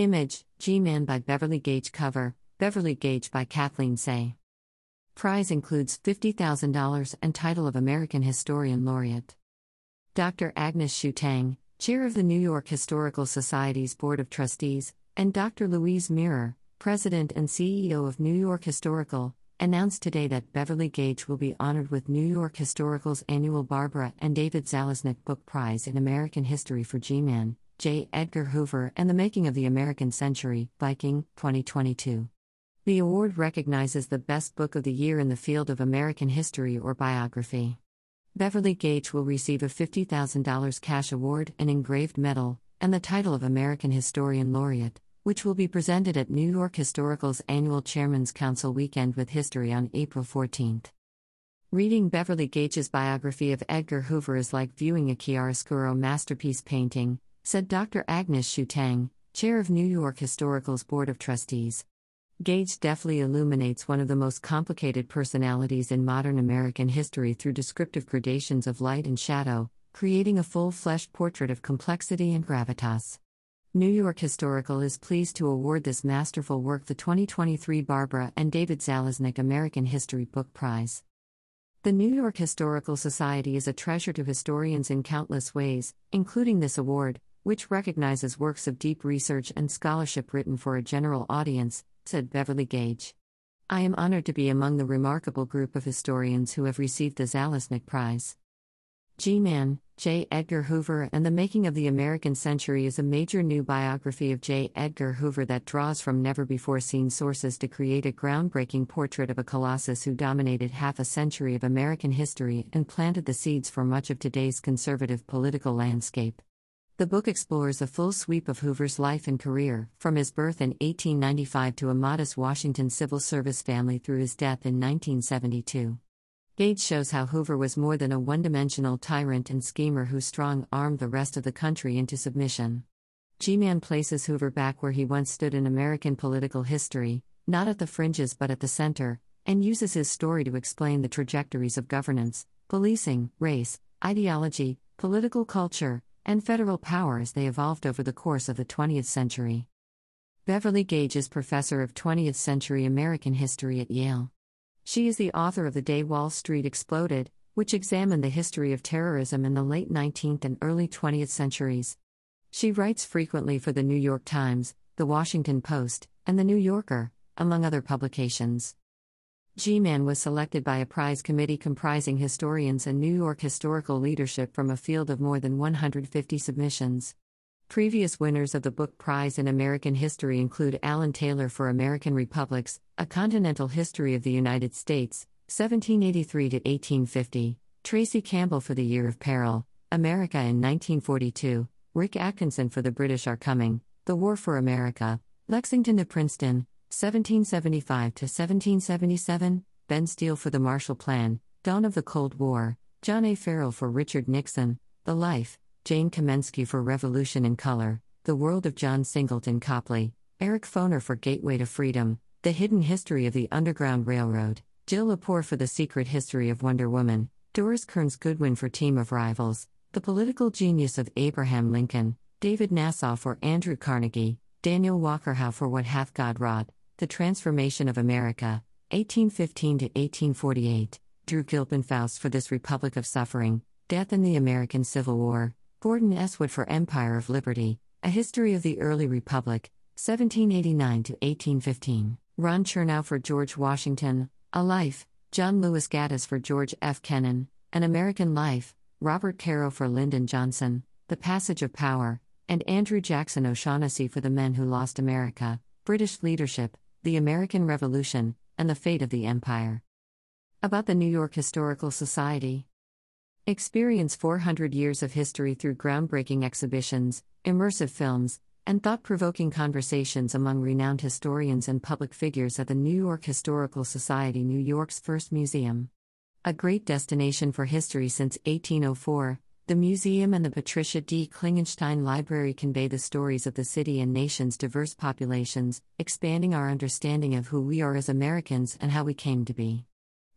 Image G Man by Beverly Gage Cover Beverly Gage by Kathleen Say. Prize includes $50,000 and title of American Historian Laureate. Dr. Agnes Hsu-Tang, Chair of the New York Historical Society's Board of Trustees, and Dr. Louise Mirrer, President and CEO of New York Historical, announced today that Beverly Gage will be honored with New York Historical's annual Barbara and David Zalaznick Book Prize in American History for G Man, J. Edgar Hoover and the Making of the American Century, Viking, 2022. The award recognizes the best book of the year in the field of American history or biography. Beverly Gage will receive a $50,000 cash award, an engraved medal, and the title of American Historian Laureate which will be presented at New York Historical's annual Chairman's Council Weekend with History on April 14th. Reading Beverly Gage's biography of Edgar Hoover is like viewing a chiaroscuro masterpiece painting, said Dr. Agnes Hsu-Tang, chair of New York Historical's Board of Trustees. Gage deftly illuminates one of the most complicated personalities in modern American history through descriptive gradations of light and shadow, creating a full fleshed portrait of complexity and gravitas. New York Historical is pleased to award this masterful work the 2023 Barbara and David Zalaznick American History Book Prize. The New York Historical Society is a treasure to historians in countless ways, including this award, which recognizes works of deep research and scholarship written for a general audience, said Beverly Gage. I am honored to be among the remarkable group of historians who have received the Zalaznick Prize. G Man, J. Edgar Hoover and the Making of the American Century is a major new biography of J. Edgar Hoover that draws from never before seen sources to create a groundbreaking portrait of a colossus who dominated half a century of American history and planted the seeds for much of today's conservative political landscape. The book explores a full sweep of Hoover's life and career, from his birth in 1895 to a modest Washington civil service family through his death in 1972. Gage shows how Hoover was more than a one dimensional tyrant and schemer who strong armed the rest of the country into submission. G Man places Hoover back where he once stood in American political history, not at the fringes but at the center, and uses his story to explain the trajectories of governance, policing, race, ideology, political culture, and federal power as they evolved over the course of the 20th century. Beverly Gage is professor of 20th century American history at Yale. She is the author of The Day Wall Street Exploded, which examined the history of terrorism in the late 19th and early 20th centuries. She writes frequently for the New York Times, The Washington Post, and The New Yorker, among other publications. G Man was selected by a prize committee comprising historians and New York historical leadership from a field of more than 150 submissions. Previous winners of the Book Prize in American History include Alan Taylor for American Republics, A Continental History of the United States, 1783 to 1850, Tracy Campbell for The Year of Peril, America in 1942, Rick Atkinson for The British Are Coming, The War for America, Lexington to Princeton, 1775 to 1777, Benn Steil for The Marshall Plan, Dawn of the Cold War, John A. Farrell for Richard Nixon, The Life, Jane Kamensky for Revolution in Color, The World of John Singleton Copley, Eric Foner for Gateway to Freedom, The Hidden History of the Underground Railroad, Jill Lepore for The Secret History of Wonder Woman, Doris Kearns Goodwin for Team of Rivals, The Political Genius of Abraham Lincoln, David Nasaw for Andrew Carnegie, Daniel Walker Howe for What Hath God Wrought, The Transformation of America, 1815 to 1848, Drew Gilpin-Faust for This Republic of Suffering, Death in the American Civil War, Gordon S. Wood for Empire of Liberty, A History of the Early Republic, 1789 to 1815. Ron Chernow for George Washington, A Life, John Lewis Gaddis for George F. Kennan, An American Life, Robert Caro for Lyndon Johnson, The Passage of Power, and Andrew Jackson O'Shaughnessy for The Men Who Lost America, British Leadership, The American Revolution, and the Fate of the Empire. About the New York Historical Society. Experience 400 years of history through groundbreaking exhibitions, immersive films, and thought provoking conversations among renowned historians and public figures at the New York Historical Society, New York's first museum. A great destination for history since 1804, the museum and the Patricia D. Klingenstein Library convey the stories of the city and nation's diverse populations, expanding our understanding of who we are as Americans and how we came to be.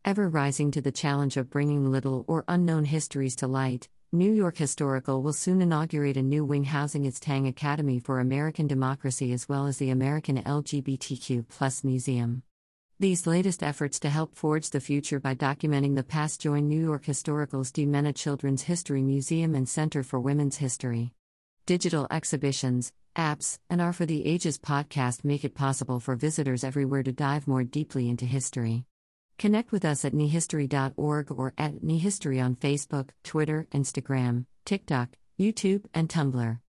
Ever rising to the challenge of bringing little or unknown histories to light, New York Historical will soon inaugurate a new wing housing its Tang Academy for American Democracy as well as the American LGBTQ Museum. These latest efforts to help forge the future by documenting the past join New York Historical's DiMenna Children's History Museum and Center for Women's History. Digital exhibitions, apps, and Our for the Ages podcast make it possible for visitors everywhere to dive more deeply into history. Connect with us at nyhistory.org or at nyhistory on Facebook, Twitter, Instagram, TikTok, YouTube, and Tumblr.